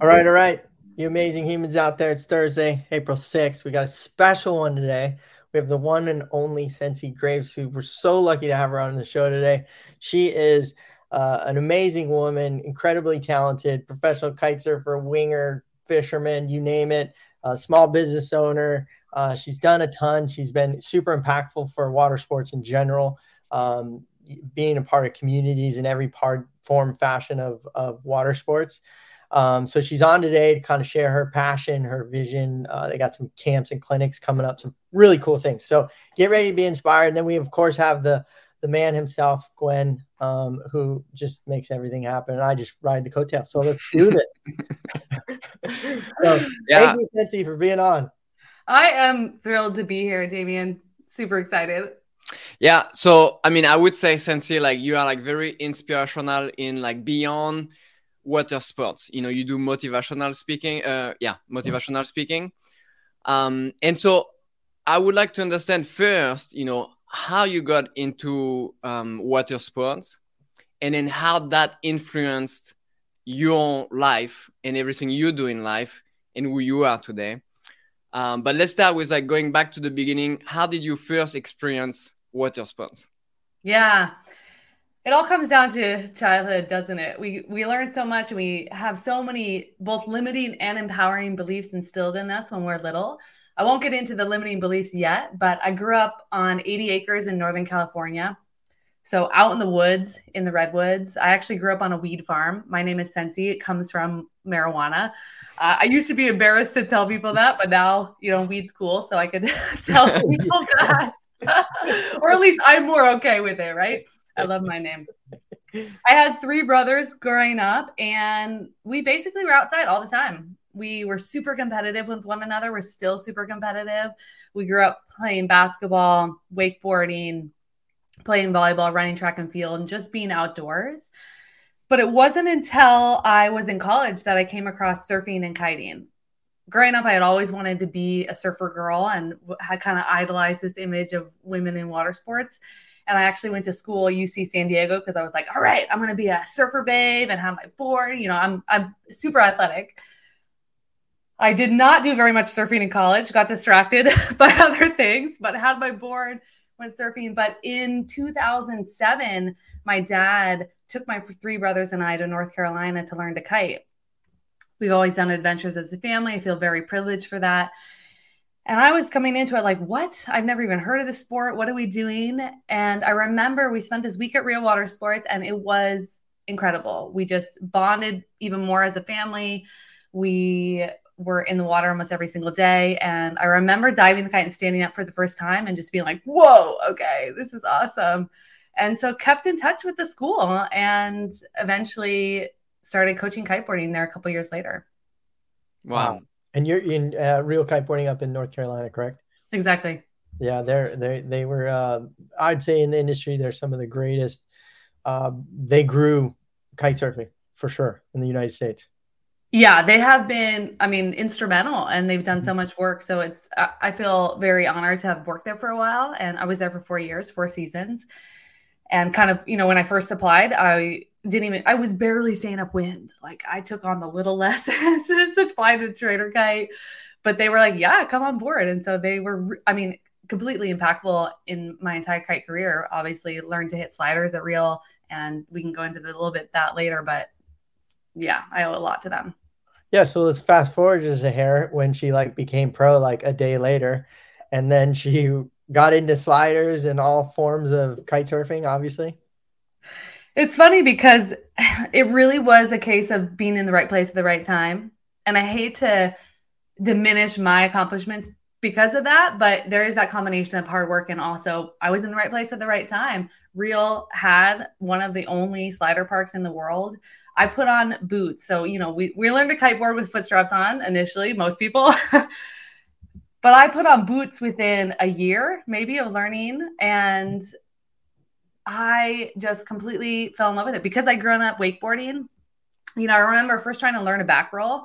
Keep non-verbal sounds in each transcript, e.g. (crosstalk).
All right, all right. You amazing humans out there. It's Thursday, April 6th. We got a special one today. We have the one and only Sensi Graves, who we're so lucky to have her on the show today. She is uh, an amazing woman, incredibly talented, professional kite surfer, winger, fisherman, you name it, small business owner. Uh, she's done a ton. She's been super impactful for water sports in general, um, being a part of communities in every part, form, fashion of, of water sports. Um, so she's on today to kind of share her passion, her vision. Uh, they got some camps and clinics coming up, some really cool things. So get ready to be inspired. And then we of course have the the man himself, Gwen, um, who just makes everything happen. And I just ride the coattail. So let's do it. (laughs) so, yeah. Thank you, Sensi, for being on. I am thrilled to be here, Damien. Super excited. Yeah. So I mean, I would say, Sensi, like you are like very inspirational in like beyond water sports. You know, you do motivational speaking. Uh, yeah, motivational speaking. Um, and so I would like to understand first, you know, how you got into um, water sports, and then how that influenced your life and everything you do in life and who you are today. Um, but let's start with like going back to the beginning. How did you first experience water sports? Yeah it all comes down to childhood doesn't it? We we learn so much and we have so many both limiting and empowering beliefs instilled in us when we're little. I won't get into the limiting beliefs yet but i grew up on 80 acres in northern california. So out in the woods in the redwoods. I actually grew up on a weed farm. My name is sensi. It comes from marijuana. Uh, i used to be embarrassed to tell people that but now you know weed's cool so i could (laughs) tell (laughs) people that. (laughs) Or at least i'm more okay with it right I love my name. I had three brothers growing up, and we basically were outside all the time. We were super competitive with one another. We're still super competitive. We grew up playing basketball, wakeboarding, playing volleyball, running track and field, and just being outdoors. But it wasn't until I was in college that I came across surfing and kiting. Growing up, I had always wanted to be a surfer girl and had kind of idolized this image of women in water sports. And I actually went to school UC San Diego because I was like, all right, I'm gonna be a surfer babe and have my board. You know, I'm I'm super athletic. I did not do very much surfing in college, got distracted (laughs) by other things, but had my board, went surfing. But in 2007, my dad took my three brothers and I to North Carolina to learn to kite. We've always done adventures as a family. I feel very privileged for that. And I was coming into it like, what? I've never even heard of this sport. What are we doing? And I remember we spent this week at Real Water Sports and it was incredible. We just bonded even more as a family. We were in the water almost every single day. And I remember diving the kite and standing up for the first time and just being like, whoa, okay, this is awesome. And so kept in touch with the school and eventually started coaching kiteboarding there a couple years later. Wow. And you're in uh, real kiteboarding up in North Carolina, correct? Exactly. Yeah, they're they they were. Uh, I'd say in the industry, they're some of the greatest. Uh, they grew kite surfing for sure in the United States. Yeah, they have been. I mean, instrumental, and they've done so mm-hmm. much work. So it's. I feel very honored to have worked there for a while, and I was there for four years, four seasons, and kind of you know when I first applied, I didn't even I was barely staying upwind. Like I took on the little (laughs) lessons just to fly the trainer kite. But they were like, yeah, come on board. And so they were, I mean, completely impactful in my entire kite career. Obviously, learned to hit sliders at real, and we can go into a little bit that later. But yeah, I owe a lot to them. Yeah, so let's fast forward just a hair when she like became pro like a day later, and then she got into sliders and all forms of kite surfing, obviously. It's funny because (sighs) it really was a case of being in the right place at the right time. And I hate to diminish my accomplishments because of that, but there is that combination of hard work and also I was in the right place at the right time. Real had one of the only slider parks in the world. I put on boots. So, you know, we, we learned to kiteboard with foot straps on initially, most people. (laughs) but I put on boots within a year, maybe, of learning. And I just completely fell in love with it because I grew up wakeboarding. You know, I remember first trying to learn a back roll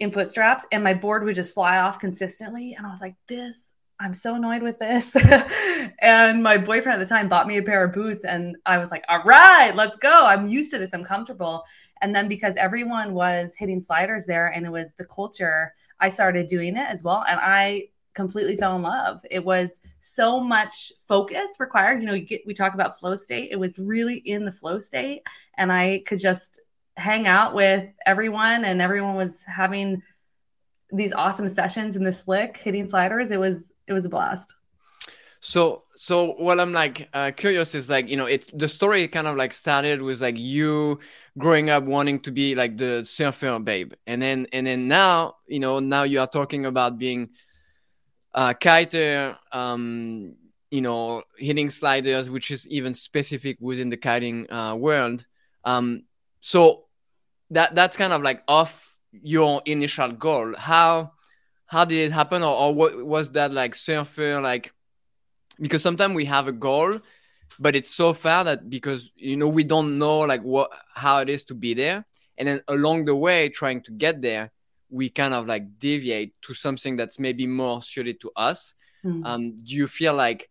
in foot straps and my board would just fly off consistently. And I was like, this, I'm so annoyed with this. (laughs) and my boyfriend at the time bought me a pair of boots. And I was like, all right, let's go. I'm used to this. I'm comfortable. And then because everyone was hitting sliders there and it was the culture, I started doing it as well. And I completely fell in love. It was so much focus required. You know, you get, we talk about flow state. It was really in the flow state. And I could just hang out with everyone and everyone was having these awesome sessions in the slick hitting sliders. It was it was a blast. So so what I'm like uh, curious is like you know it the story kind of like started with like you growing up wanting to be like the surfer babe and then and then now you know now you are talking about being a kiter um you know hitting sliders which is even specific within the kiting uh, world. Um so that that's kind of like off your initial goal. How how did it happen or, or what was that like surfer like because sometimes we have a goal but it's so far that because you know we don't know like what how it is to be there. And then along the way trying to get there we kind of like deviate to something that's maybe more suited to us. Mm. um, do you feel like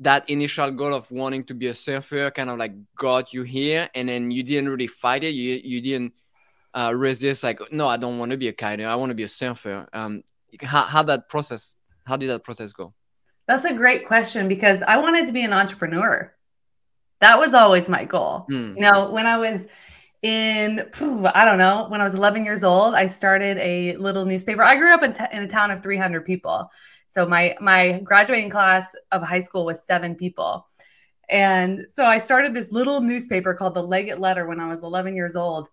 that initial goal of wanting to be a surfer kind of like got you here and then you didn't really fight it? You, you didn't uh, resist like no i don't want to be a kiter i want to be a surfer. Um, how, how that process how did that process go? That's a great question because i wanted to be an entrepreneur. That was always my goal. Mm. you know when i was in i don't know when i was 11 years old i started a little newspaper. I grew up in, t- in a town of 300 people. So my my graduating class of high school was seven people. And so i started this little newspaper called the leggett letter when i was 11 years old.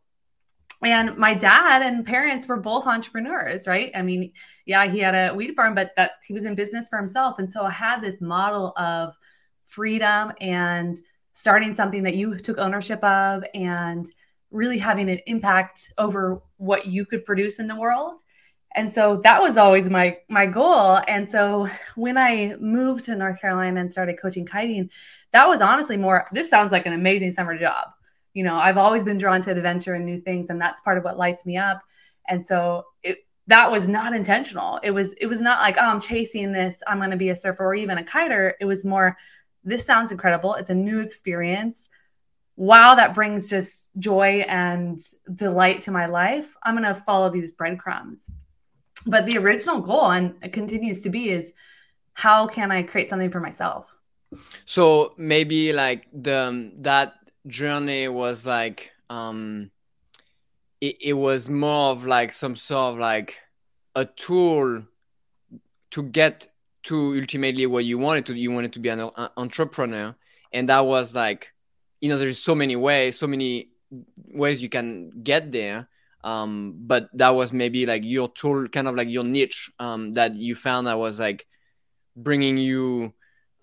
And my dad and parents were both entrepreneurs right? I mean yeah he had a weed farm but that he was in business for himself. And so i had this model of freedom and starting something that you took ownership of and really having an impact over what you could produce in the world. And so that was always my my goal. And so when i moved to north carolina and started coaching kiting that was honestly more this sounds like an amazing summer job. You know i've always been drawn to adventure and new things and that's part of what lights me up. And so it that was not intentional. It was it was not like oh i'm chasing this i'm going to be a surfer or even a kiter. It was more this sounds incredible. It's a new experience wow that brings just joy and delight to my life i'm going to follow these breadcrumbs. But the original goal and it continues to be is how can i create something for myself? So maybe like the that journey was like um it, it was more of like some sort of like a tool to get to ultimately what you wanted to you wanted to be an, an entrepreneur. And that was like you know there's so many ways so many ways you can get there. Um but that was maybe like your tool kind of like your niche um that you found that was like bringing you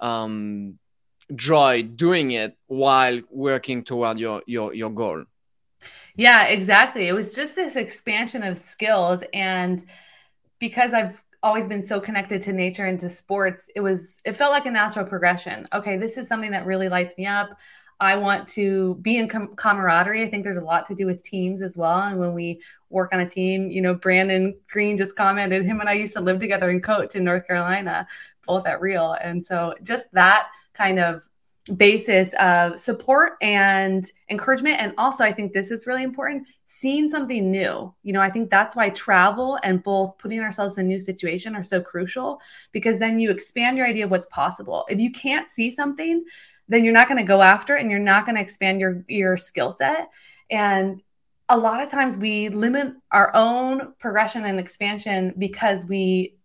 um joy doing it while working toward your your your goal. Yeah exactly. It was just this expansion of skills. And because i've always been so connected to nature and to sports it was it felt like a natural progression. Okay this is something that really lights me up I want to be in com- camaraderie. I think there's a lot to do with teams as well. And when we work on a team, you know, Brandon Green just commented, him and I used to live together and coach in North Carolina, both at Real. And so just that kind of basis of support and encouragement. And also, I think this is really important seeing something new. You know, I think that's why travel and both putting ourselves in new situation are so crucial because then you expand your idea of what's possible. If you can't see something, then you're not going to go after it and you're not going to expand your your skill set and a lot of times we limit our own progression and expansion because we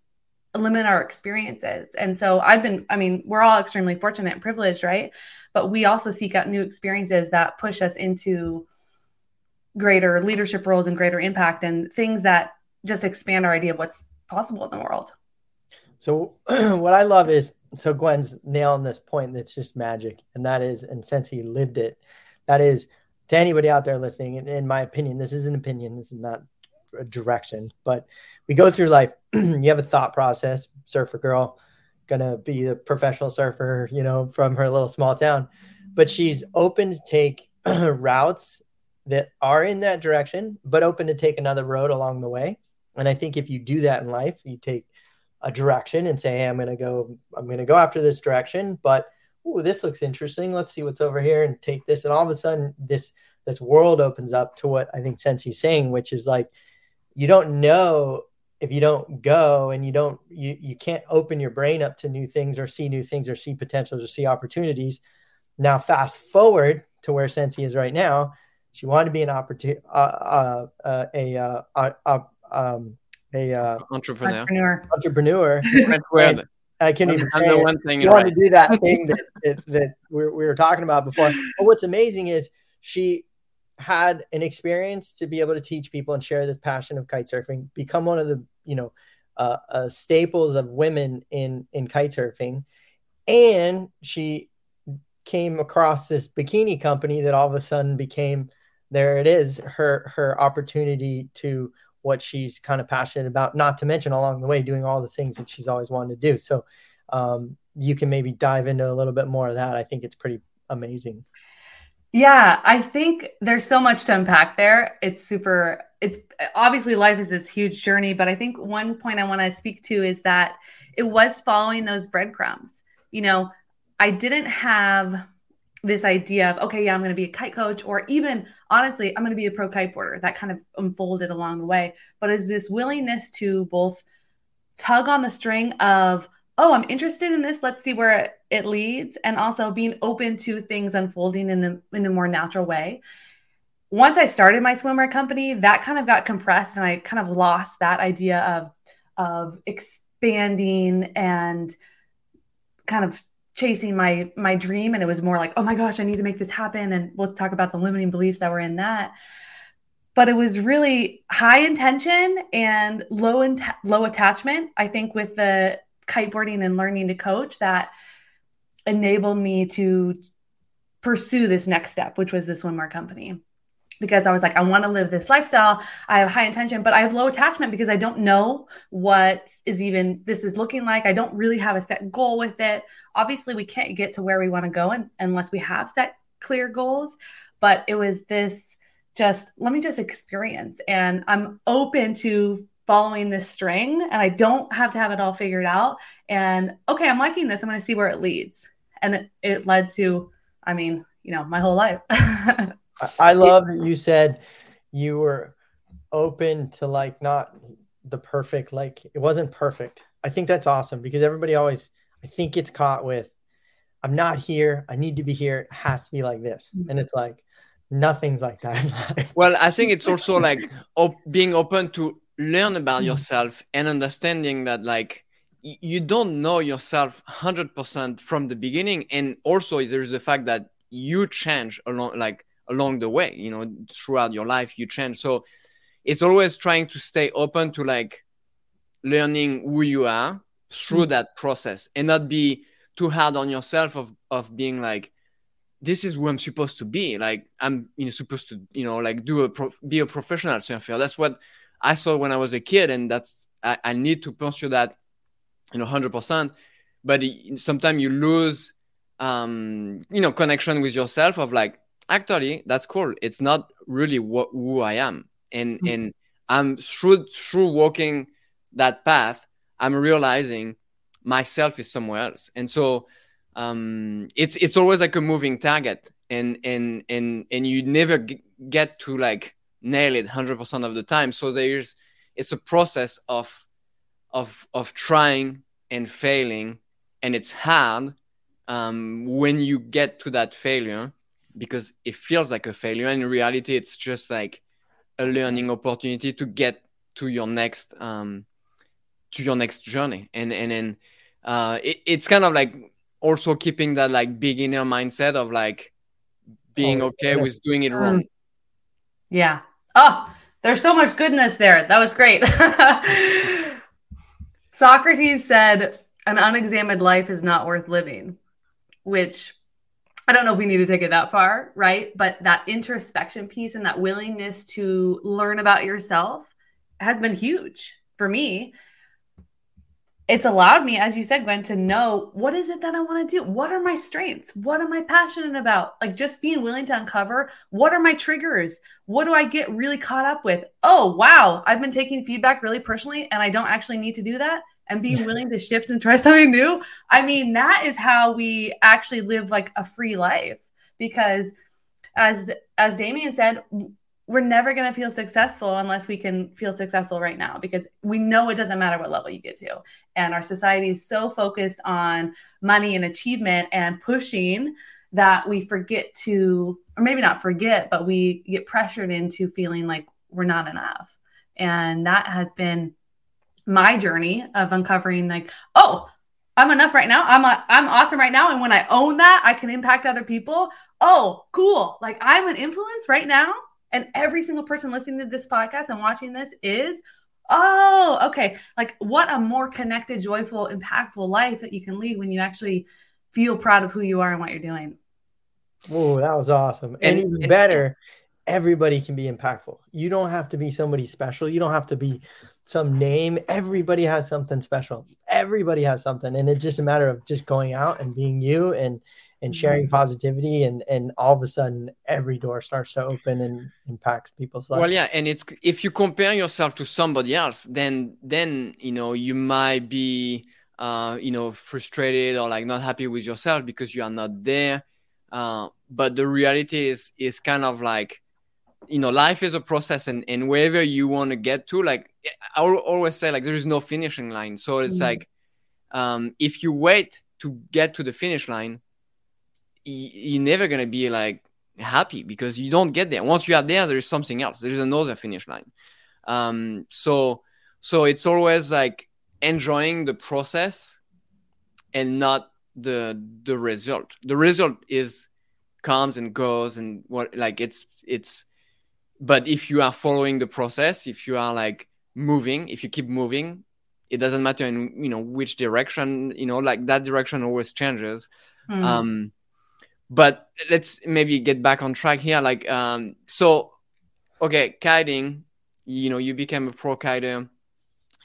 limit our experiences. And so I've been, I mean, we're all extremely fortunate and privileged, right? But we also seek out new experiences that push us into greater leadership roles and greater impact and things that just expand our idea of what's possible in the world. So, (clears throat) what I love is so Gwen's nailing this point that's just magic, and that is, and Sensi lived it, that is to anybody out there listening. In, in my opinion, this is an opinion. This is not a direction, but we go through life. (clears throat) you have a thought process. Surfer girl, gonna be a professional surfer, you know, from her little small town, but she's open to take (clears throat) routes that are in that direction, but open to take another road along the way. And I think if you do that in life, you take a direction and say, hey, I'm going to go, I'm going to go after this direction, but ooh, this looks interesting. Let's see what's over here and take this. And all of a sudden, this this world opens up to what I think Sensi's saying, which is like you don't know if you don't go and you don't you you can't open your brain up to new things or see new things or see potentials or see opportunities. Now, fast forward to where Sensei is right now. She wanted to be an opportunity, uh, uh, uh, a, uh, uh, um, a uh, entrepreneur. Entrepreneur. entrepreneur. (laughs) and I can't even say the one thing You right. want to do that thing that, that, that we, we were talking about before. But what's amazing is she had an experience to be able to teach people and share this passion of kite surfing, become one of the you know uh, uh, staples of women in in kite surfing, and she came across this bikini company that all of a sudden became there it is her her opportunity to what she's kind of passionate about not to mention along the way doing all the things that she's always wanted to do so um, you can maybe dive into a little bit more of that i think it's pretty amazing Yeah, I think there's so much to unpack there. It's super, it's obviously life is this huge journey, but I think one point I want to speak to is that it was following those breadcrumbs. You know, I didn't have this idea of, okay, yeah, I'm going to be a kite coach, or even honestly, I'm going to be a pro kiteboarder. That kind of unfolded along the way. But is this willingness to both tug on the string of, oh, I'm interested in this. Let's see where it, leads. And also being open to things unfolding in a, in a more natural way. Once I started my swimwear company, that kind of got compressed and I kind of lost that idea of, of expanding and kind of chasing my my dream and it was more like oh my gosh i need to make this happen and we'll talk about the limiting beliefs that were in that but it was really high intention and low in, low attachment i think with the kiteboarding and learning to coach that enabled me to pursue this next step, which was the swimwear company. Because I was like, I want to live this lifestyle. I have high intention, but I have low attachment because I don't know what is even this is looking like. I don't really have a set goal with it. Obviously, we can't get to where we want to go in, unless we have set clear goals. But it was this just let me just experience, and I'm open to following this string and I don't have to have it all figured out. And okay, I'm liking this. I'm going to see where it leads. And it, it led to, I mean, you know, my whole life. (laughs) I- I love that you said you were open to like not the perfect, like it wasn't perfect. I think that's awesome because everybody always, I think, gets caught with, I'm not here. I need to be here. It has to be like this. Mm-hmm. And it's like, nothing's like that. Well, I think it's also like op- being open to learn about mm-hmm. yourself and understanding that like y- you don't know yourself 100% from the beginning and also there's the fact that you change along like along the way you know throughout your life you change so it's always trying to stay open to like learning who you are through that process and not be too hard on yourself of of being like this is who I'm supposed to be. Like I'm you know, supposed to, you know, like do a prof- be a professional surfer. That's what I saw when I was a kid, and that's I, I need to pursue that, you know, hundred percent. But sometimes you lose, um, you know, connection with yourself. Of like, actually, that's cool. It's not really what who I am, and Mhm. and I'm through through walking that path. I'm realizing myself is somewhere else, and so um it's it's always like a moving target and and and and you never g- get to like nail it 100% of the time so there's it's a process of of of trying and failing and it's hard um when you get to that failure because it feels like a failure and in reality it's just like a learning opportunity to get to your next um to your next journey and and then uh it, it's kind of like also keeping that like beginner mindset of like being Oh, okay yeah. with doing it wrong. yeah. Oh, there's so much goodness there. That was great. (laughs) Socrates said, an unexamined life is not worth living, which I don't know if we need to take it that far, right? But that introspection piece and that willingness to learn about yourself has been huge for me. It's allowed me, as you said, Gwen, to know what is it that I want to do? What are my strengths? What am I passionate about? Like just being willing to uncover what are my triggers? What do I get really caught up with? Oh, wow, I've been taking feedback really personally and I don't actually need to do that. And being willing to shift and try (laughs) something new. I mean, that is how we actually live like a free life because as as Damien said, we're never going to feel successful unless we can feel successful right now because we know it doesn't matter what level you get to. And our society is so focused on money and achievement and pushing that we forget to, or maybe not forget, but we get pressured into feeling like we're not enough. And that has been my journey of uncovering, like, oh, I'm enough right now. I'm a, I'm awesome right now. And when I own that, I can impact other people. Oh, cool. Like I'm an influence right now and every single person listening to this podcast and watching this is oh okay like what a more connected joyful impactful life that you can lead when you actually feel proud of who you are and what you're doing oh that was awesome and, and even better everybody can be impactful you don't have to be somebody special you don't have to be some name everybody has something special. Everybody has something and it's just a matter of just going out and being you and and mm-hmm. sharing positivity and and all of a sudden every door starts to open and impacts people's lives. well yeah and it's if you compare yourself to somebody else then then you know you might be uh you know frustrated or like not happy with yourself because you are not there. Uh but the reality is is kind of like you know life is a process and and wherever you want to get to like i always say like there is no finishing line so it's mm-hmm. like um if you wait to get to the finish line you're never gonna be like happy because you don't get there. Once you are there, there is something else. There is another finish line. Um, so so it's always like enjoying the process and not the the result. The result is comes and goes and what like it's it's but if you are following the process, if you are like moving, if you keep moving, it doesn't matter in you know which direction, you know, like that direction always changes. Mm. Um but let's maybe get back on track here like um so okay kiting you know you became a pro kiter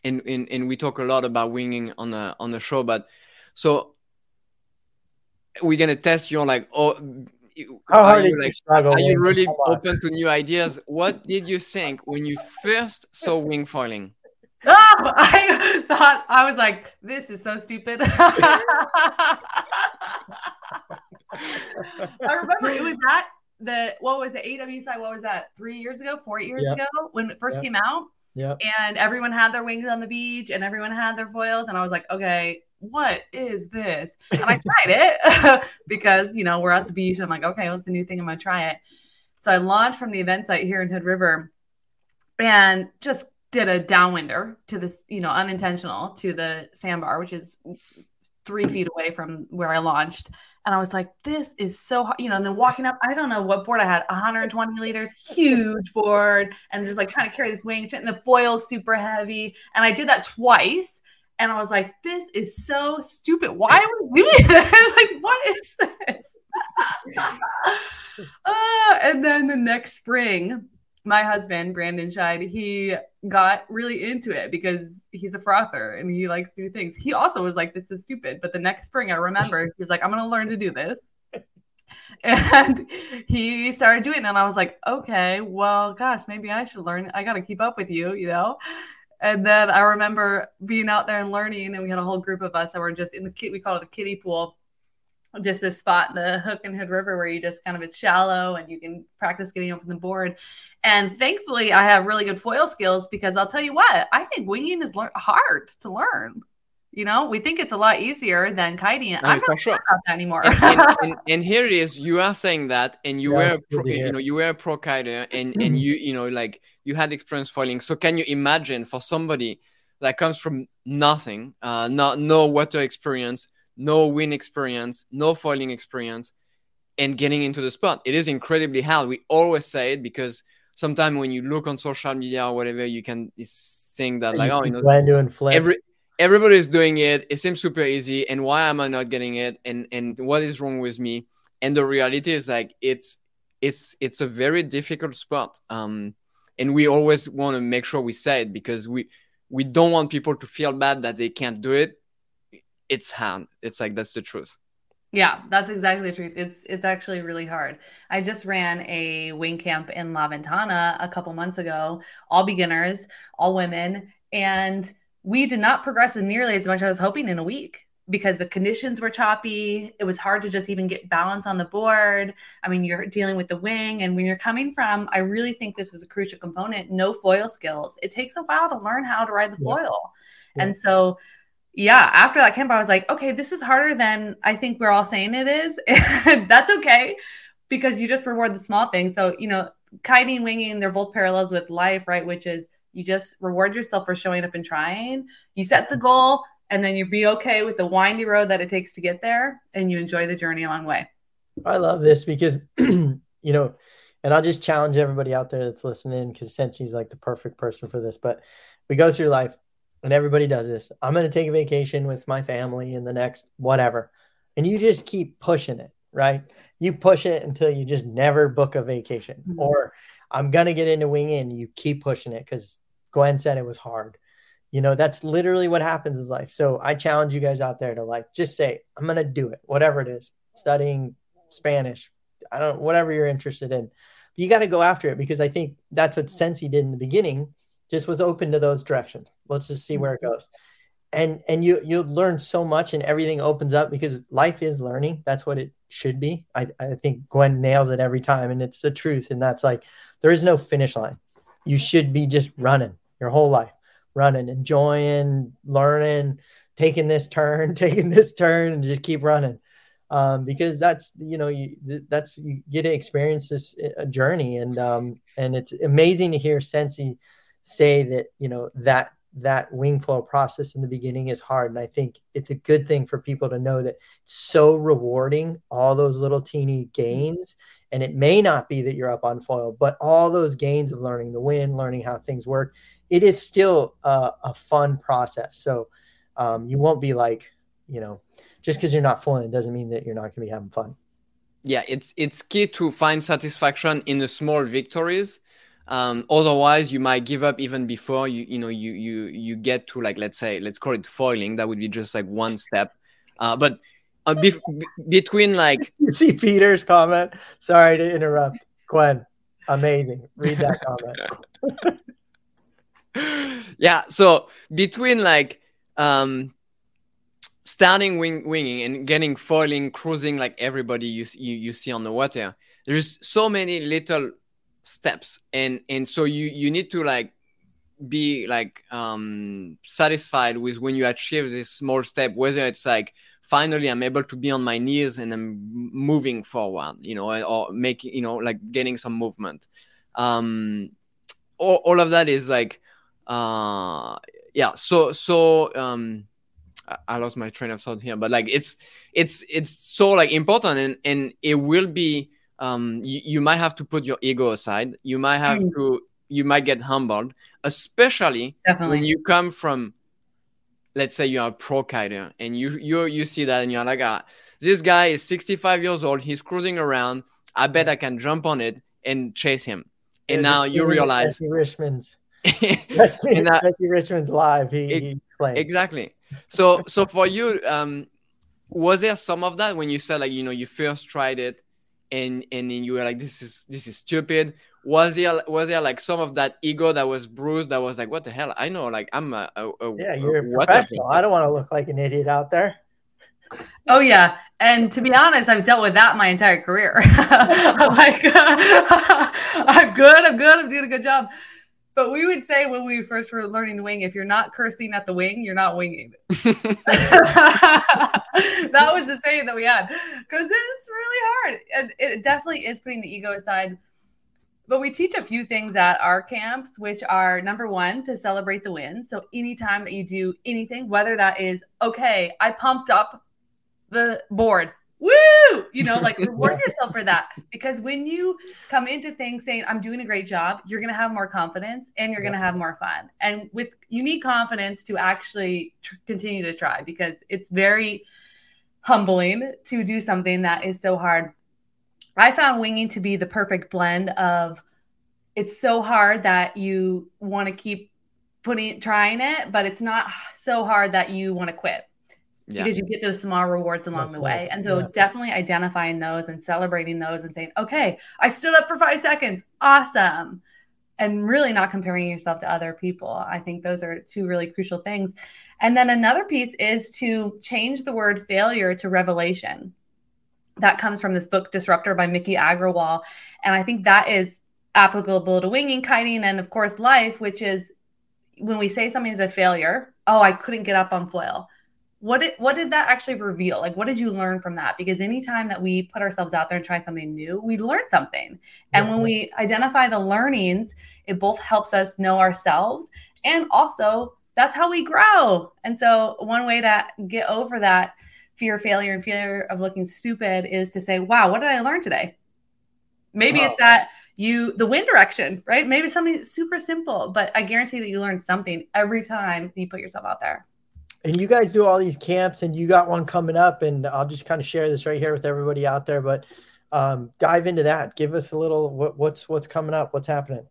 and, and and we talk a lot about winging on the on the show but so we're gonna test you on like oh how hard are you, like, are you really open to new ideas what did you think when you first saw wing foiling oh, (laughs) I thought I was like, this is so stupid. (laughs) I remember it was that the what was it AW side? What was that? Three years ago, four years yep. ago when it first yep. came out. Yeah. And everyone had their wings on the beach and everyone had their foils. And I was like, okay, what is this? (laughs) And I tried it (laughs) because, you know, we're at the beach. I'm like, okay, what's the new thing? I'm going to try it. So I launched from the event site here in Hood River and just did a downwinder to this, you know, unintentional to the sandbar, which is three feet away from where I launched. And I was like, this is so hard, you know. And then walking up, I don't know what board I had 120 liters, huge board, and just like trying to carry this wing, and the foil's super heavy. And I did that twice. And I was like, this is so stupid. Why am I doing (laughs) this? (laughs) like, what is this? uh, (laughs) and then the next spring, my husband Brandon Scheid, he got really into it because he's a frother and he likes to do things. He also was like, "This is stupid," but the next spring, I remember he was like, "I'm going to learn to do this," and he started doing it. And I was like, "Okay, well, gosh, maybe I should learn. I got to keep up with you," you know. And then I remember being out there and learning, and we had a whole group of us that were just in the kid. We call it the kiddie pool just this spot, in the Hook and Hood River, where you just kind of it's shallow and you can practice getting up on the board. And thankfully, I have really good foil skills because I'll tell you what, I think winging is le- hard to learn. You know, we think it's a lot easier than kiting. No, I'm not sure about that anymore. and, and, (laughs) and, and, here it is. You are saying that, and you were, pro, you know, you were a pro kiter, and and you, you know, like you had experience foiling. So can you imagine for somebody that comes from nothing, uh, not no water experience? no win experience, no foiling experience, and getting into the spot. It is incredibly hard. We always say it because sometimes when you look on social media or whatever, you can think that like, oh, you know, every everybody's doing it. It seems super easy, and why am I not getting it? And and what is wrong with me? And the reality is like it's it's it's a very difficult spot. Um, and we always want to make sure we say it because we we don't want people to feel bad that they can't do it it's hard. It's like that's the truth. Yeah, that's exactly the truth. It's it's actually really hard. I just ran a wing camp in La Ventana a couple months ago, all beginners, all women, and we did not progress nearly as much as I was hoping in a week because the conditions were choppy. It was hard to just even get balance on the board. I mean, you're dealing with the wing, and when you're coming from, I really think this is a crucial component no foil skills. It takes a while to learn how to ride the yeah. foil. Yeah. And so, yeah, after that camp, I was like, okay, this is harder than I think we're all saying it is. (laughs) That's okay because you just reward the small things. So, you know, kiting, winging, they're both parallels with life, right? Which is you just reward yourself for showing up and trying. You set the goal, and then you be okay with the windy road that it takes to get there and you enjoy the journey along the way. I love this because, (clears throat) you know, and I'll just challenge everybody out there that's listening because Sensi's like the perfect person for this. But we go through life and everybody does this. I'm going to take a vacation with my family in the next whatever. And you just keep pushing it, right? You push it until you just never book a vacation. Mm-hmm. Or I'm going to get into winging. You keep pushing it because Gwen said it was hard you know, that's literally what happens in life. So I challenge you guys out there to like just say, I'm gonna do it, whatever it is, studying Spanish, I don't whatever you're interested in. You got to go after it because I think that's what Sensi did in the beginning, just was open to those directions. Let's just see where it mm-hmm. goes. And and you you'll learn so much and everything opens up because life is learning. That's what it should be. I, I think Gwen nails it every time and it's the truth. And that's like there is no finish line. You should be just running your whole life running, enjoying, learning, taking this turn, (laughs) taking this turn, and just keep running. Um, because that's you know you that's you get to experience this uh, journey. And um, and it's amazing to hear Sensi say that you know that that wing flow process in the beginning is hard. And I think it's a good thing for people to know that it's so rewarding all those little teeny gains and it may not be that you're up on foil but all those gains of learning the wind learning how things work it is still a, a fun process. So um, you won't be like, you know, just because you're not fun doesn't mean that you're not going to be having fun. Yeah, it's it's key to find satisfaction in the small victories. Um, otherwise, you might give up even before you you know you you you get to like let's say let's call it foiling. That would be just like one step. Uh, but uh, be- between like (laughs) you see Peter's comment. Sorry to interrupt, Gwen. Amazing. Read that (laughs) comment. (laughs) yeah so between like um starting wing, winging and getting foiling cruising like everybody you, you you see on the water there's so many little steps and and so you you need to like be like um satisfied with when you achieve this small step whether it's like finally i'm able to be on my knees and i'm moving forward you know or making you know like getting some movement um all, all of that is like uh yeah so so um I lost my train of thought here, but like it's it's it's so like important and and it will be um you, you might have to put your ego aside. You might have mm. to you might get humbled, especially Definitely. when you come from let's say you're a pro kiter and you you you see that and you're like ah, this guy is 65 years old, he's cruising around. I bet I can jump on it and chase him. And yeah, now you realize Richmond's (laughs) Jesse, that, Jesse Richmond's live. He, it, he played. Exactly. So so for you, um, was there some of that when you said like you know you first tried it and and then you were like this is this is stupid was there was there like some of that ego that was bruised that was like what the hell i know like i'm a, a, a yeah you're a, a professional i don't want to look like an idiot out there Oh yeah, and to be honest, I've dealt with that my entire career. I'm (laughs) like, (laughs) I'm good, I'm good, I'm doing a good job. But we would say when we first were learning to wing, if you're not cursing at the wing, you're not winging. (laughs) that was the saying that we had because it's really hard. And it definitely is putting the ego aside. But we teach a few things at our camps, which are number one, to celebrate the win. So anytime that you do anything, whether that is, okay, I pumped up the board. Woo! You know like (laughs) reward yourself for that. Because when you come into things saying i'm doing a great job you're going to have more confidence and you're going to have more fun. And with you need confidence to actually tr- continue to try because it's very humbling to do something that is so hard i found winging to be the perfect blend of it's so hard that you want to keep putting trying it but it's not so hard that you want to quit yeah. because you get those small rewards along That's the way. Right. And so yeah. definitely identifying those and celebrating those and saying, okay, I stood up for five seconds. Awesome. and really not comparing yourself to other people. I think those are two really crucial things. And then another piece is to change the word failure to revelation. That comes from this book, Disrupt-Her by Miki Agrawal. And I think that is applicable to winging, kiting, and of course, life, which is when we say something is a failure, oh, I couldn't get up on foil. What did what did that actually reveal? Like, what did you learn from that? Because anytime that we put ourselves out there and try something new, we learn something. And when we identify the learnings, it both helps us know ourselves and also that's how we grow. And so, one way to get over that fear of failure and fear of looking stupid is to say, wow, what did I learn today? Maybe wow. it's that you the wind direction, right? Maybe something super simple, but I guarantee that you learn something every time you put yourself out there. And you guys do all these camps, and you got one coming up, and I'll just kind of share this right here with everybody out there. But um, dive into that. Give us a little what, what's what's coming up, what's happening.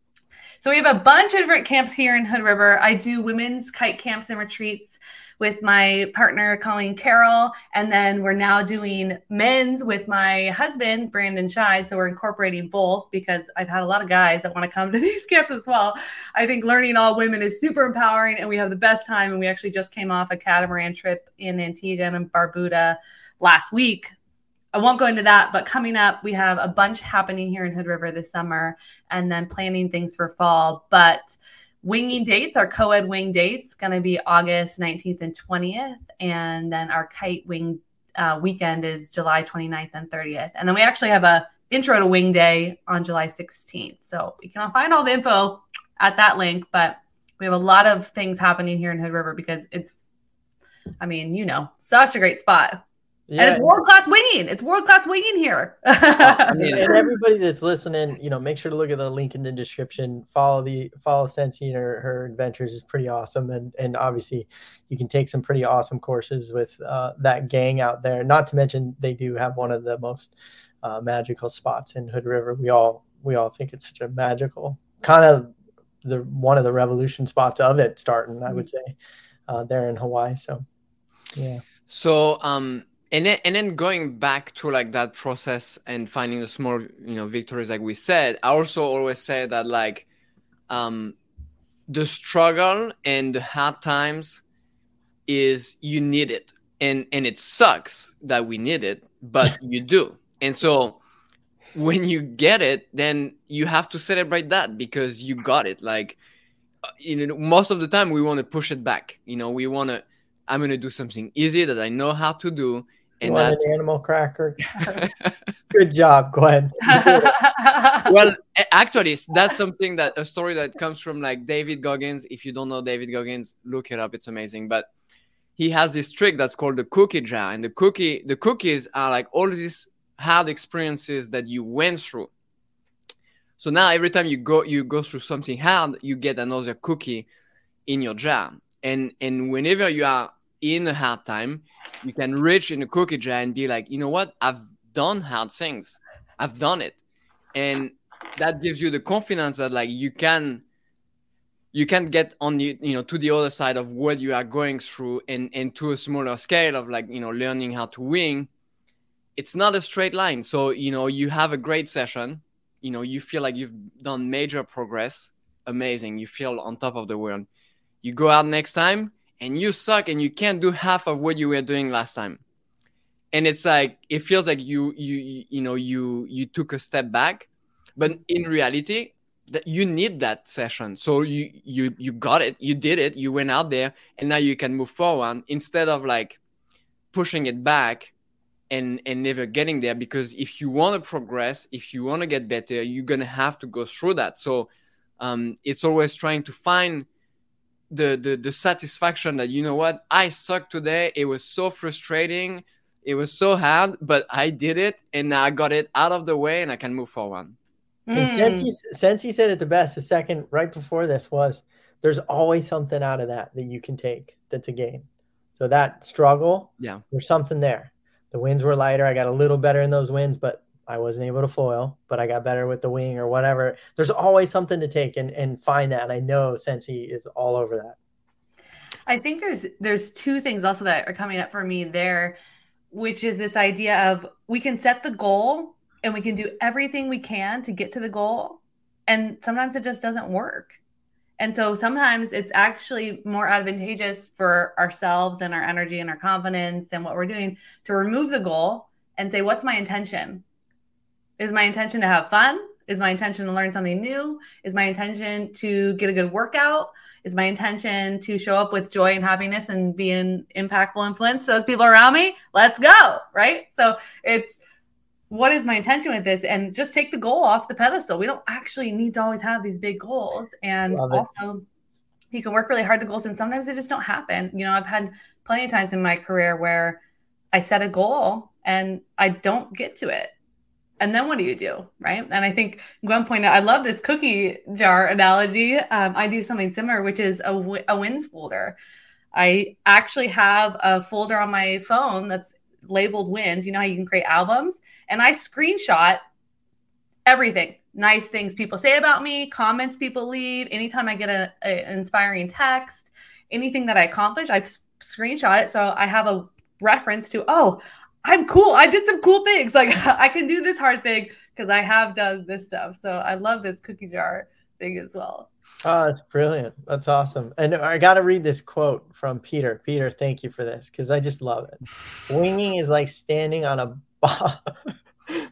So we have a bunch of different camps here in Hood River. I do women's kite camps and retreats with my partner, Colleen Carroll. And then we're now doing men's with my husband, Brandon Scheid. So we're incorporating both because I've had a lot of guys that want to come (laughs) to these camps as well. I think learning all women is super empowering and we have the best time. And we actually just came off a catamaran trip in Antigua and Barbuda last week I won't go into that, but coming up, we have a bunch happening here in Hood River this summer and then planning things for fall. But winging dates, our co ed wing dates, going to be August 19th and 20th. And then our kite wing uh, weekend is July 29th and 30th. And then we actually have a intro to wing day on July 16th. So you can find all the info at that link. But we have a lot of things happening here in Hood River because it's, I mean, you know, such a great spot. Yeah. And it's world class winging. It's world class winging here. I (laughs) mean, and everybody that's listening, you know, make sure to look at the link in the description. Follow the follow Sensi and her, her adventures is pretty awesome, and and obviously, you can take some pretty awesome courses with uh, that gang out there. Not to mention, they do have one of the most uh, magical spots in Hood River. We all we all think it's such a magical kind of the one of the revolution spots of it starting. I would mm-hmm. say uh, there in Hawaii. So, yeah. So, um, and then and then going back to like that process and finding the small you know victories like we said i also always say that like um the struggle and the hard times is you need it. And and it sucks that we need it but (laughs) you do. And so when you get it then you have to celebrate that because you got it. Like uh, you know most of the time we want to push it back. You know we want to i'm going to do something easy that i know how to do and that's an animal cracker. (laughs) Good job. Go ahead. (laughs) well, actually, that's something that a story that comes from like David Goggins. If you don't know David Goggins, look it up. It's amazing. But he has this trick that's called the cookie jar, and the cookie, the cookies are like all these hard experiences that you went through. So now every time you go you go through something hard, you get another cookie in your jar. And and whenever you are in a hard time, you can reach in a cookie jar and be like, you know what? I've done hard things. I've done it. And that gives you the confidence that like you can you can get on the you know to the other side of what you are going through and and to a smaller scale of like you know learning how to wing it's not a straight line so you know you have a great session you know you feel like you've done major progress amazing you feel on top of the world you go out next time and you suck and you can't do half of what you were doing last time. And it's like it feels like you you you know you you took a step back but in reality that you need that session. So you you you got it. You did it. You went out there and now you can move forward instead of like pushing it back and and never getting there. Because if you want to progress if you want to get better you're gonna have to go through that. So um, it's always trying to find the, the the satisfaction that you know what I sucked today. It was so frustrating. It was so hard, but I did it and I got it out of the way and I can move forward. And mm. Sensi, since he said it the best, the second right before this was there's always something out of that that you can take that's a gain. So that struggle, yeah, there's something there. The winds were lighter. I got a little better in those winds, but I wasn't able to foil, but I got better with the wing or whatever. There's always something to take and, and find that. And I know Sensi is all over that. I think there's there's two things also that are coming up for me there, which is this idea of we can set the goal and we can do everything we can to get to the goal. And sometimes it just doesn't work. And so sometimes it's actually more advantageous for ourselves and our energy and our confidence and what we're doing to remove the goal and say, what's my intention? Is my intention to have fun? Is my intention to learn something new? Is my intention to get a good workout? Is my intention to show up with joy and happiness and be an impactful influence to those people around me? Let's go. Right. So it's what is my intention with this? And just take the goal off the pedestal. We don't actually need to always have these big goals. And also, you can work really hard to goals, and sometimes they just don't happen. You know, I've had plenty of times in my career where I set a goal and I don't get to it and then what do you do right? And i think gwen pointed out i love this cookie jar analogy. Um, i do something similar which is a, w- a wins folder. I actually have a folder on my phone that's labeled wins. You know how you can create albums? And i screenshot everything. Nice things people say about me comments people leave anytime i get an inspiring text anything that i accomplish i screenshot it. So i have a reference to oh I'm cool. I did some cool things. Like (laughs) I can do this hard thing because I have done this stuff. So I love this cookie jar thing as well. Oh, that's brilliant. That's awesome. And I got to read this quote from Peter. Peter, thank you for this because I just love it. Winging is like standing on a (laughs) bob-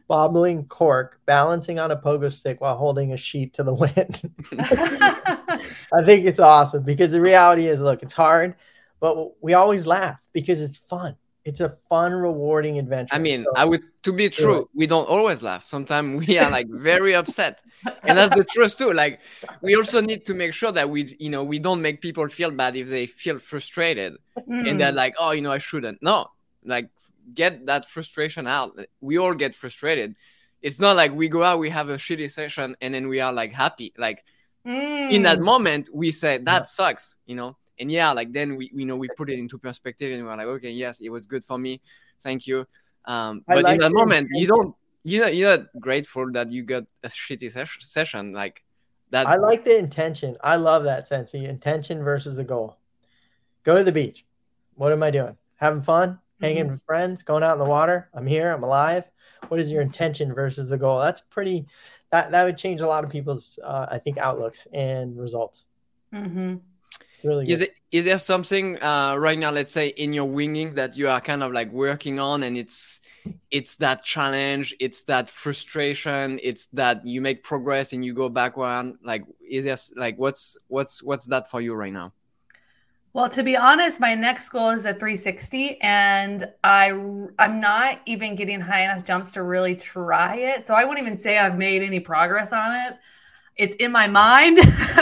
bobbling cork, balancing on a pogo stick while holding a sheet to the wind. (laughs) I think it's awesome because the reality is look, it's hard, but we always laugh because it's fun it's a fun, rewarding adventure. I mean, so, I would to be true, we don't always laugh. Sometimes we are like very upset. And that's the truth too. Like we also need to make sure that we, you know, we don't make people feel bad if they feel frustrated mm. and they're like, oh, you know, I shouldn't. No, like get that frustration out. We all get frustrated. It's not like we go out, we have a shitty session, and then we are like happy. Like mm. in that mm. moment, we say that yeah. sucks, you know and yeah like then we you know we put it into perspective and we're like okay yes it was good for me. Thank you. Um but like in that moment you don't you know you're grateful that you got a shitty ses- session like that i like the intention. I love that Sensi the intention versus the goal. Go to the beach. What am i doing? Having fun? Hanging mm-hmm. with friends? Going out in the water? I'm here. I'm alive. What is your intention versus the goal? That's pretty that that would change a lot of people's uh, i think outlooks and results. Mm-hmm. Really is it is there something uh, right now, let's say in your winging that you are kind of like working on, and it's it's that challenge, it's that frustration, it's that you make progress and you go back backward. Like, is there like what's what's what's that for you right now? Well, to be honest, my next goal is a 360, and I I'm not even getting high enough jumps to really try it. So I wouldn't even say I've made any progress on it it's in my mind (laughs)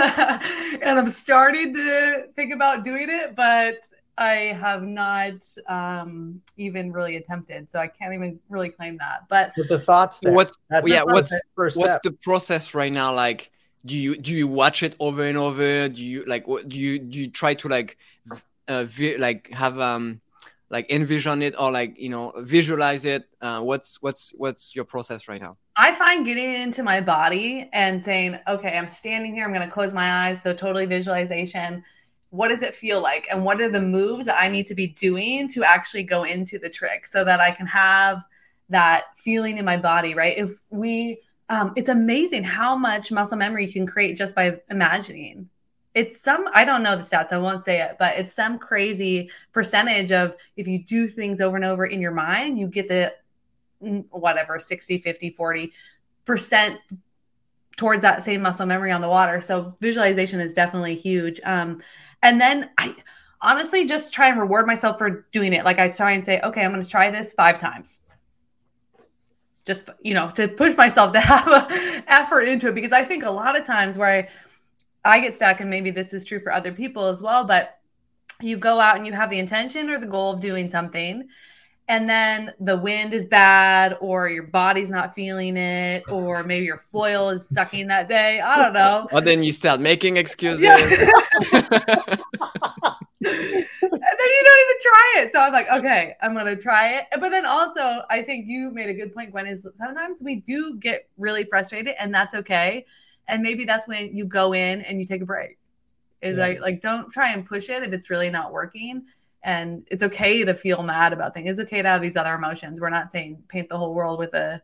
and I'm starting to think about doing it, but I have not um, even really attempted, so I can't even really claim that. But with the thoughts, there, what? Yeah, what's what's the process right now? Like, do you do you watch it over and over? Do you like? What do you do? You try to like, uh, vi- like have um like envision it or like you know visualize it uh, what's what's what's your process right now? I find getting into my body and saying okay i'm standing here i'm going to close my eyes so totally visualization. What does it feel like and what are the moves that i need to be doing to actually go into the trick so that i can have that feeling in my body right? If we um, it's amazing how much muscle memory you can create just by imagining it's some i don't know the stats i won't say it but it's some crazy percentage of if you do things over and over in your mind you get the mm, whatever 60 50 40 percent towards that same muscle memory on the water. So visualization is definitely huge. Um, and then i honestly just try and reward myself for doing it. Like i try and say okay i'm going to try this five times. Just you know to push myself to (laughs) have effort into it because i think a lot of times where i I get stuck, and maybe this is true for other people as well, but you go out and you have the intention or the goal of doing something, and then the wind is bad, or your body's not feeling it, or maybe your foil is sucking that day. I don't know. (laughs) Or then you start making excuses. Yeah. (laughs) and then you don't even try it. So I'm like, okay, I'm gonna try it. But then also, I think you made a good point, Gwen. Is sometimes we do get really frustrated, and that's okay and maybe that's when you go in and you take a break is yeah. like like don't try and push it if it's really not working and it's okay to feel mad about things it's okay to have these other emotions we're not saying paint the whole world with a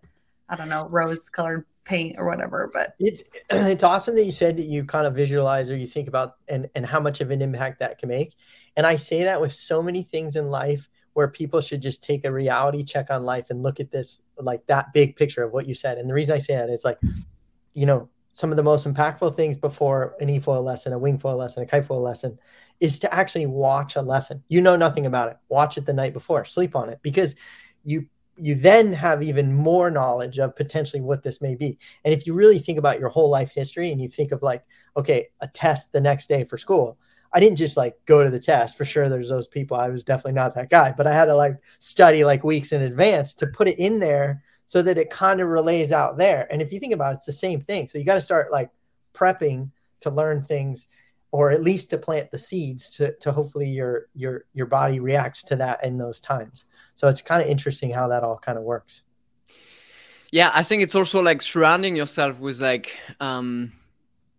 i don't know rose colored paint or whatever. But it's (clears throat) it's awesome that you said that you kind of visualize or you think about and and how much of an impact that can make. And I say that with so many things in life where people should just take a reality check on life and look at this like that big picture of what you said. And the reason I say that is like, you know, some of the most impactful things before an e-foil lesson, a wing foil lesson, a kite foil lesson is to actually watch a lesson. You know nothing about it. Watch it the night before, sleep on it because you you then have even more knowledge of potentially what this may be. And if you really think about your whole life history and you think of like, okay, a test the next day for school, I didn't just like go to the test. For sure, there's those people. I was definitely not that guy, but I had to like study like weeks in advance to put it in there so that it kind of relays out there. And if you think about it, it's the same thing. So you got to start like prepping to learn things or at least to plant the seeds to, to hopefully your your your body reacts to that in those times. So it's kind of interesting how that all kind of works. Yeah, I think it's also like surrounding yourself with like um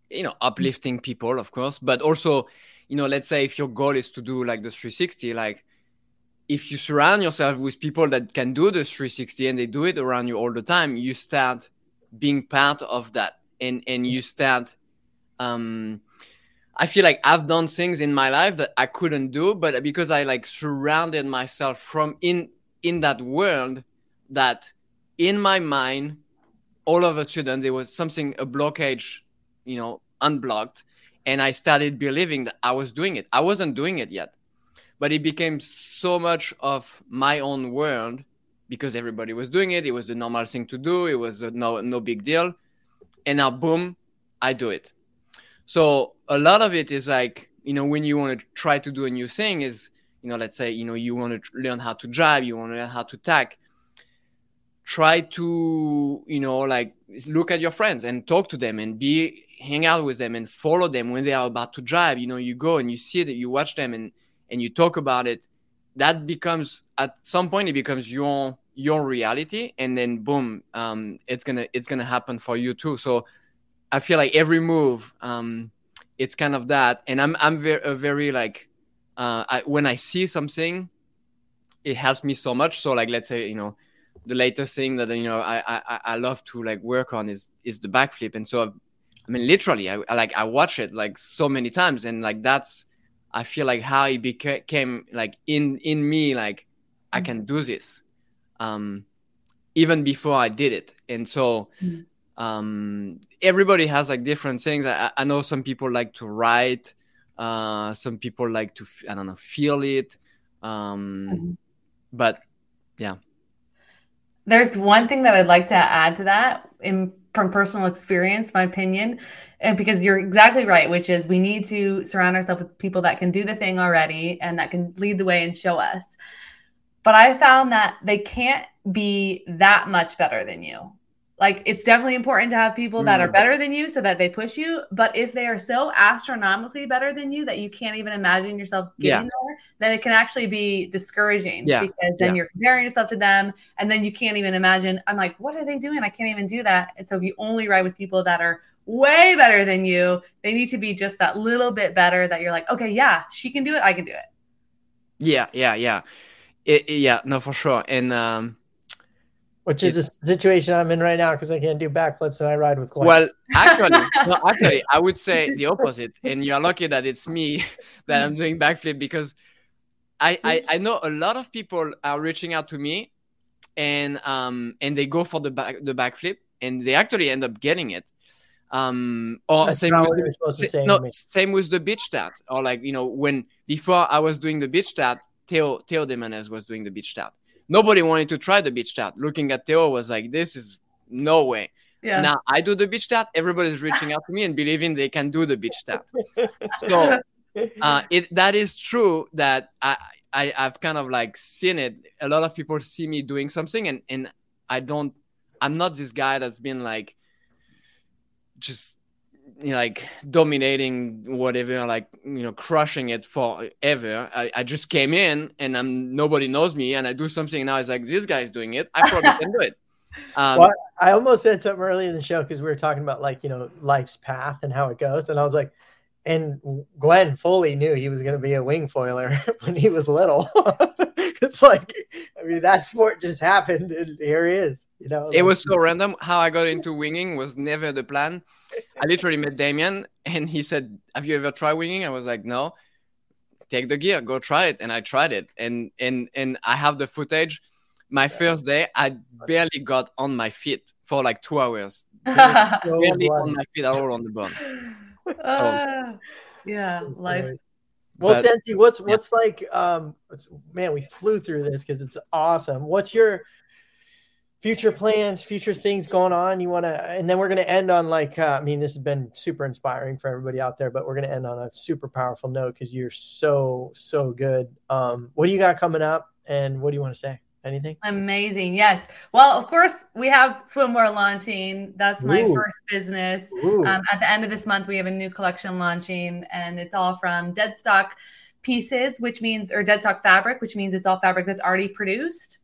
you know uplifting people of course, but also you know, let's say if your goal is to do like the 360, like if you surround yourself with people that can do the 360 and they do it around you all the time, you start being part of that and and you start um I feel like I've done things in my life that I couldn't do, but because I like surrounded myself from in in that world that in my mind all of a sudden there was something a blockage, you know, unblocked and I started believing that I was doing it. I wasn't doing it yet, but it became so much of my own world because everybody was doing it. It was the normal thing to do. It was no no big deal, and now boom, I do it. So a lot of it is like you know when you want to try to do a new thing is you know let's say you know you want to learn how to drive, you want to learn how to tack. Try to you know like look at your friends and talk to them and be hang out with them and follow them when they are about to drive you know you go and you see that you watch them and and you talk about it that becomes at some point it becomes your your reality and then boom um, it's gonna it's gonna happen for you too. So i feel like every move um, it's kind of that and i'm i'm very very like uh, I, when i see something it helps me so much. So like let's say you know the latest thing that you know I, I I love to like work on is is the backflip, and so I've, I mean literally I, I like I watch it like so many times, and like that's I feel like how it became like in in me like I can do this, um, even before I did it, and so. Mm. Um, everybody has like different things. I, I know some people like to write, uh, some people like to I don't know feel it, um, mm-hmm. but yeah there's one thing that I'd like to add to that in from personal experience, my opinion, and because you're exactly right, which is we need to surround ourselves with people that can do the thing already and that can lead the way and show us. But I found that they can't be that much better than you like it's definitely important to have people that are mm. better than you so that they push you but if they are so astronomically better than you that you can't even imagine yourself getting yeah. there then it can actually be discouraging yeah. because then yeah. you're comparing yourself to them and then you can't even imagine i'm like what are they doing i can't even do that and so if you only ride with people that are way better than you they need to be just that little bit better that you're like okay yeah she can do it i can do it yeah yeah yeah it, yeah no for sure and um which is the situation I'm in right now because I can't do backflips and I ride with Gwen. Well, actually, (laughs) no, actually, I would say the opposite. And you're lucky that it's me (laughs) that I'm doing backflip because I, I, I know a lot of people are reaching out to me and um and they go for the back the backflip and they actually end up getting it. Um or That's same with the, no, same with the beach start or like you know when before I was doing the beach start, Theo Theo Demanez was doing the beach start nobody wanted to try the beach start. Looking at Theo was like, this is no way. Yeah. Now I do the beach start. Everybody's reaching out to me and believing they can do the beach start. so (laughs) uh, it that is true that I, I I've kind of like seen it. A lot of people see me doing something and and I don't. I'm not this guy that's been like just you know, like dominating whatever, like you know, crushing it forever. I, I just came in and I'm nobody knows me, and I do something now. It's like this guy's doing it. I probably can do it. (laughs) Um, well, I almost said something earlier in the show because we were talking about like you know life's path and how it goes, and I was like, and Gwen fully knew he was going to be a wing foiler (laughs) when he was little. (laughs) it's like, I mean, that sport just happened, and here he is. You know, it was so random. How I got into winging was never the plan. I literally met Damien, and he said, "Have you ever tried winging?" I was like, "No." Take the gear, go try it, and I tried it, and and and I have the footage. My first day, I barely got on my feet for like two hours. (laughs) barely on my feet at all on the bone. (laughs) So, uh, yeah, life. Well, but, Sensi, what's what's yeah. like? Um, man, we flew through this because it's awesome. What's your future plans, future things going on? You want to, and then we're going to end on like, uh, I mean, this has been super inspiring for everybody out there, but we're going to end on a super powerful note because you're so so good. Um, what do you got coming up, and what do you want to say? Anything? Amazing. Yes. Well, of course, we have swimwear launching. That's my Ooh. first business. Um, at the end of this month, we have a new collection launching, and it's all from dead stock pieces, which means, or dead stock fabric, which means it's all fabric that's already produced.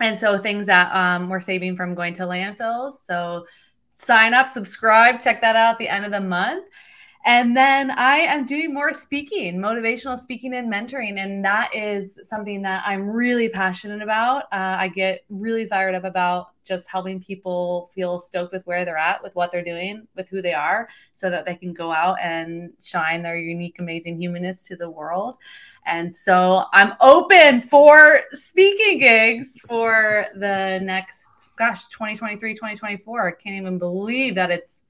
And so things that um, we're saving from going to landfills. So sign up, subscribe, check that out at the end of the month. And then I am doing more speaking, motivational speaking and mentoring. And that is something that I'm really passionate about. Uh, I get really fired up about just helping people feel stoked with where they're at, with what they're doing, with who they are, so that they can go out and shine their unique, amazing humanness to the world. And so I'm open for speaking gigs for the next, gosh, 2023, 2024. I can't even believe that it's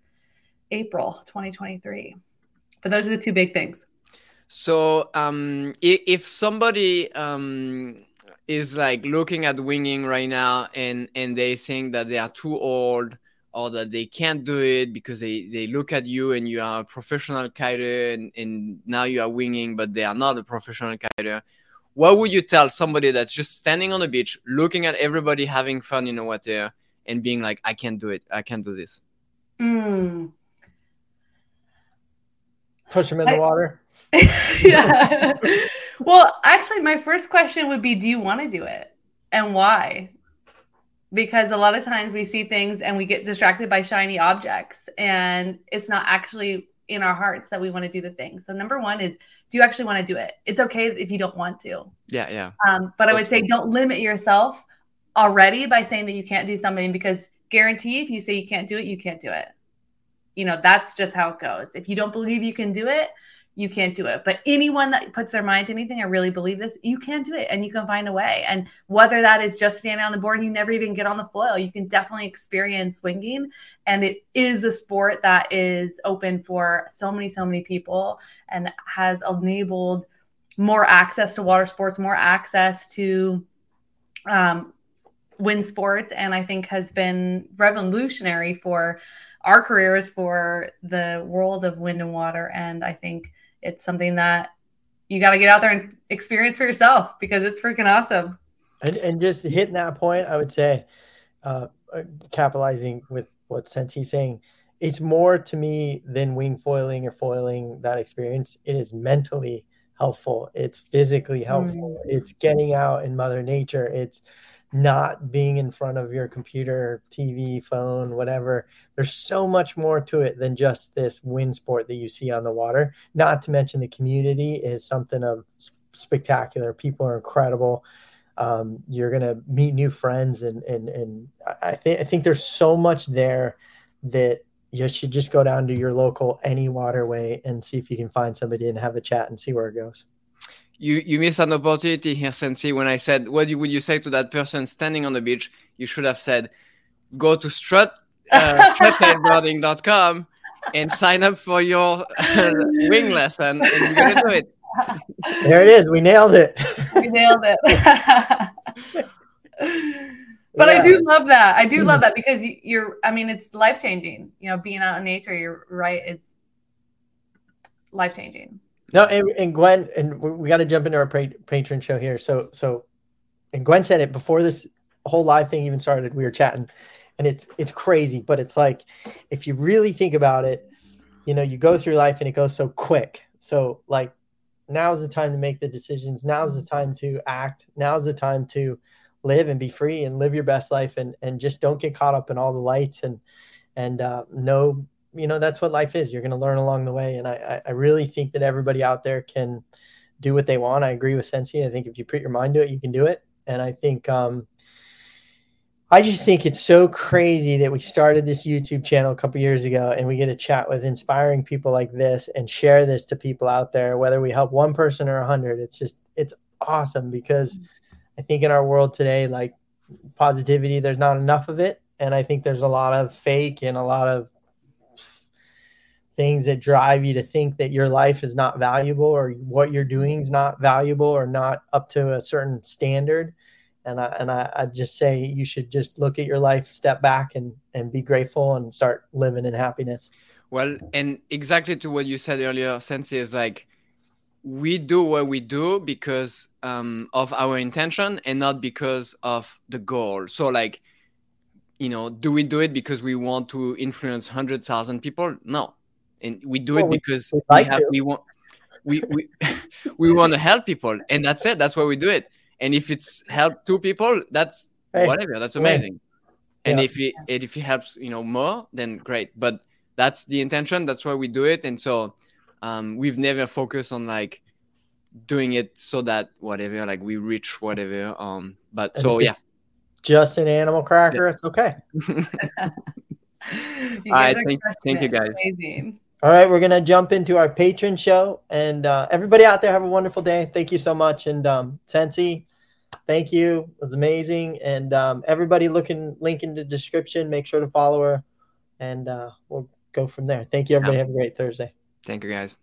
April 2023. But those are the two big things. So, um, if somebody um, is like looking at winging right now and and they think that they are too old or that they can't do it because they, they look at you and you are a professional kiter and, and now you are winging but they are not a professional kiter what would you tell somebody that's just standing on the beach looking at everybody having fun in the water and being like i can't do it i can't do this mm. Push them in the water. (laughs) yeah. well, actually, my first question would be Do you want to do it? And why? Because a lot of times we see things and we get distracted by shiny objects, and it's not actually in our hearts that we want to do the thing. So, number one is do you actually want to do it? It's okay if you don't want to. Yeah, yeah. Um, but I would say don't limit yourself already by saying that you can't do something because guarantee if you say you can't do it, you can't do it you know, that's just how it goes. If you don't believe you can do it, you can't do it. But anyone that puts their mind to anything, I really believe this, you can do it and you can find a way. And whether that is just standing on the board and you never even get on the foil, you can definitely experience winging. And it is a sport that is open for so many, so many people and has enabled more access to water sports, more access to um, wind sports, and I think has been revolutionary for our careers for the world of wind and water. And I think it's something that you got to get out there and experience for yourself because it's freaking awesome. And, and just hitting that point, I would say, uh, capitalizing with what Sensi's saying, it's more to me than wing foiling or foiling that experience. It is mentally helpful. It's physically helpful. Mm. It's getting out in Mother Nature. It's not being in front of your computer, TV, phone, whatever. There's so much more to it than just this wind sport that you see on the water. Not to mention the community is something of spectacular. People are incredible. Um, you're gonna meet new friends, and and and I think I think there's so much there that you should just go down to your local any waterway and see if you can find somebody and have a chat and see where it goes you you miss an opportunity here, Sensi. When I said, what would you say to that person standing on the beach? You should have said, go to strut uh, (laughs) strutboarding.com and sign up for your uh, wing lesson, and you're gonna do it. (laughs) There it is. We nailed it. (laughs) we nailed it. but yeah. I do love that. I do love that because you're. I mean, it's life changing. You know, being out in nature. You're right. It's life changing. No, and, and Gwen, and we got to jump into our patron show here. So, so, and Gwen said it before this whole live thing even started. We were chatting, and it's it's crazy, but it's like if you really think about it, you know, you go through life and it goes so quick. So, like, now's the time to make the decisions. Now's the time to act. Now's the time to live and be free and live your best life, and and just don't get caught up in all the lights and and uh, know you know that's what life is you're going to learn along the way and I, I really think that everybody out there can do what they want. I agree with Sensi. I think if you put your mind to it, you can do it. And I think um, I just think it's so crazy that we started this YouTube channel a couple years ago and we get to chat with inspiring people like this and share this to people out there, whether we help one person or a hundred. It's just it's awesome because I think in our world today, like positivity, there's not enough of it. And I think there's a lot of fake and a lot of things that drive you to think that your life is not valuable or what you're doing is not valuable or not up to a certain standard. And I and I, I just say you should just look at your life, step back and and be grateful and start living in happiness. Well, and exactly to what you said earlier, Sensi is like we do what we do because um, of our intention and not because of the goal. So like, you know, do we do it because we want to influence hundred thousand people? No, and we do well, it because we, we, have, we want we we, (laughs) we want to help people and that's it that's why we do it. And if it's help two people that's hey, whatever that's amazing. Hey. and if it if it helps you know more then great. But that's the intention that's why we do it. And so um, we've never focused on like doing it so that whatever like we reach whatever um but and so yeah. just an animal cracker yeah. it's okay. (laughs) (laughs) I thank, thank you guys. Amazing. All right, we're gonna jump into our patron show, and uh, everybody out there have a wonderful day. Thank you so much, and um, Sensi, thank you. It was amazing, and um, everybody looking link in the description. Make sure to follow her, and uh, we'll go from there. Thank you, everybody. Yeah. Have a great Thursday. Thank you, guys.